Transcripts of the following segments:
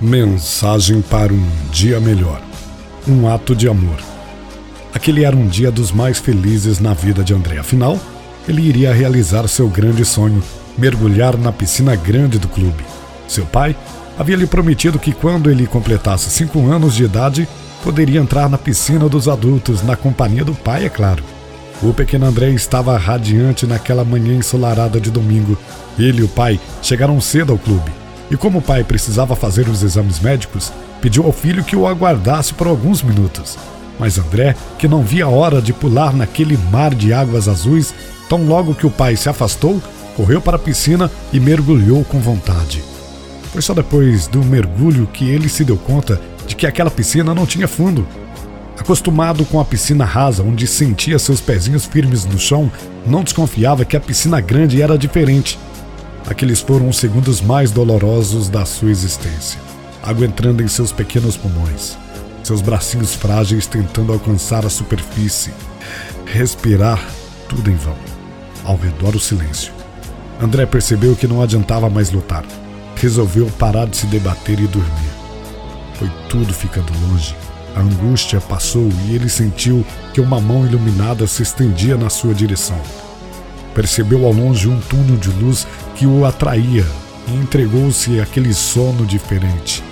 Mensagem para um dia melhor. Um ato de amor. Aquele era um dia dos mais felizes na vida de André. Afinal, ele iria realizar seu grande sonho, mergulhar na piscina grande do clube. Seu pai havia lhe prometido que quando ele completasse cinco anos de idade, poderia entrar na piscina dos adultos, na companhia do pai, é claro. O pequeno André estava radiante naquela manhã ensolarada de domingo. Ele e o pai chegaram cedo ao clube e como o pai precisava fazer os exames médicos, pediu ao filho que o aguardasse por alguns minutos. Mas André, que não via a hora de pular naquele mar de águas azuis, tão logo que o pai se afastou, correu para a piscina e mergulhou com vontade. Foi só depois do mergulho que ele se deu conta de que aquela piscina não tinha fundo. Acostumado com a piscina rasa, onde sentia seus pezinhos firmes no chão, não desconfiava que a piscina grande era diferente Aqueles foram os segundos mais dolorosos da sua existência. Água entrando em seus pequenos pulmões, seus bracinhos frágeis tentando alcançar a superfície. Respirar, tudo em vão. Ao redor o silêncio. André percebeu que não adiantava mais lutar. Resolveu parar de se debater e dormir. Foi tudo ficando longe. A angústia passou e ele sentiu que uma mão iluminada se estendia na sua direção. Percebeu ao longe um túnel de luz que o atraía e entregou-se àquele sono diferente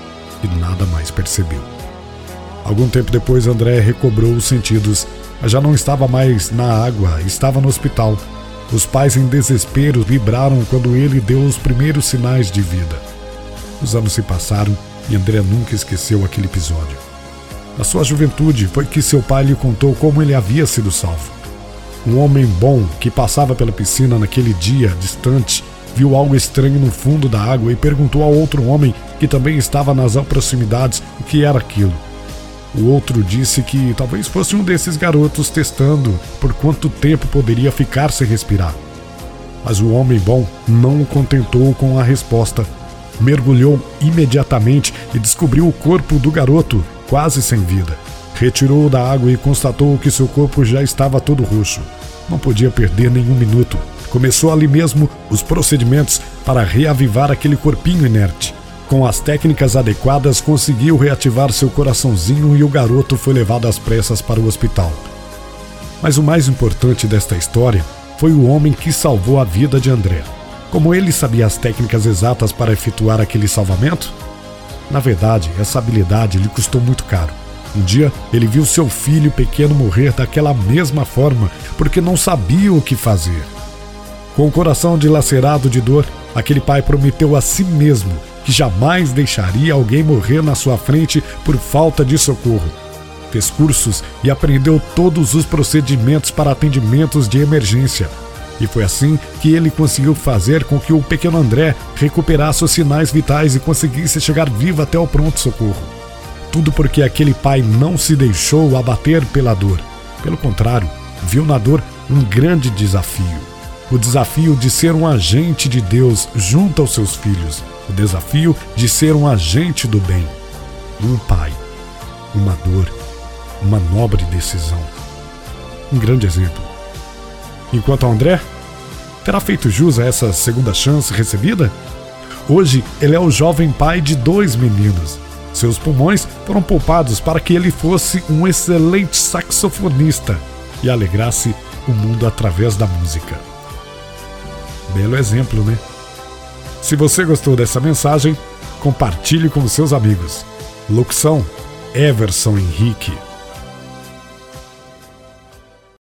e nada mais percebeu. Algum tempo depois, André recobrou os sentidos, já não estava mais na água, estava no hospital. Os pais, em desespero, vibraram quando ele deu os primeiros sinais de vida. Os anos se passaram e André nunca esqueceu aquele episódio. Na sua juventude, foi que seu pai lhe contou como ele havia sido salvo. Um homem bom que passava pela piscina naquele dia distante viu algo estranho no fundo da água e perguntou ao outro homem que também estava nas proximidades o que era aquilo. O outro disse que talvez fosse um desses garotos testando por quanto tempo poderia ficar sem respirar. Mas o homem bom não o contentou com a resposta. Mergulhou imediatamente e descobriu o corpo do garoto, quase sem vida. Retirou-o da água e constatou que seu corpo já estava todo roxo. Não podia perder nenhum minuto. Começou ali mesmo os procedimentos para reavivar aquele corpinho inerte. Com as técnicas adequadas, conseguiu reativar seu coraçãozinho e o garoto foi levado às pressas para o hospital. Mas o mais importante desta história foi o homem que salvou a vida de André. Como ele sabia as técnicas exatas para efetuar aquele salvamento? Na verdade, essa habilidade lhe custou muito caro. Um dia ele viu seu filho pequeno morrer daquela mesma forma porque não sabia o que fazer. Com o coração dilacerado de dor, aquele pai prometeu a si mesmo que jamais deixaria alguém morrer na sua frente por falta de socorro. Fez cursos e aprendeu todos os procedimentos para atendimentos de emergência. E foi assim que ele conseguiu fazer com que o pequeno André recuperasse os sinais vitais e conseguisse chegar vivo até o pronto-socorro. Tudo porque aquele pai não se deixou abater pela dor. Pelo contrário, viu na dor um grande desafio. O desafio de ser um agente de Deus junto aos seus filhos. O desafio de ser um agente do bem. Um pai. Uma dor. Uma nobre decisão. Um grande exemplo. Enquanto André terá feito jus a essa segunda chance recebida? Hoje ele é o jovem pai de dois meninos seus pulmões foram poupados para que ele fosse um excelente saxofonista e alegrasse o mundo através da música. Belo exemplo, né? Se você gostou dessa mensagem, compartilhe com seus amigos. Locução: Everson Henrique.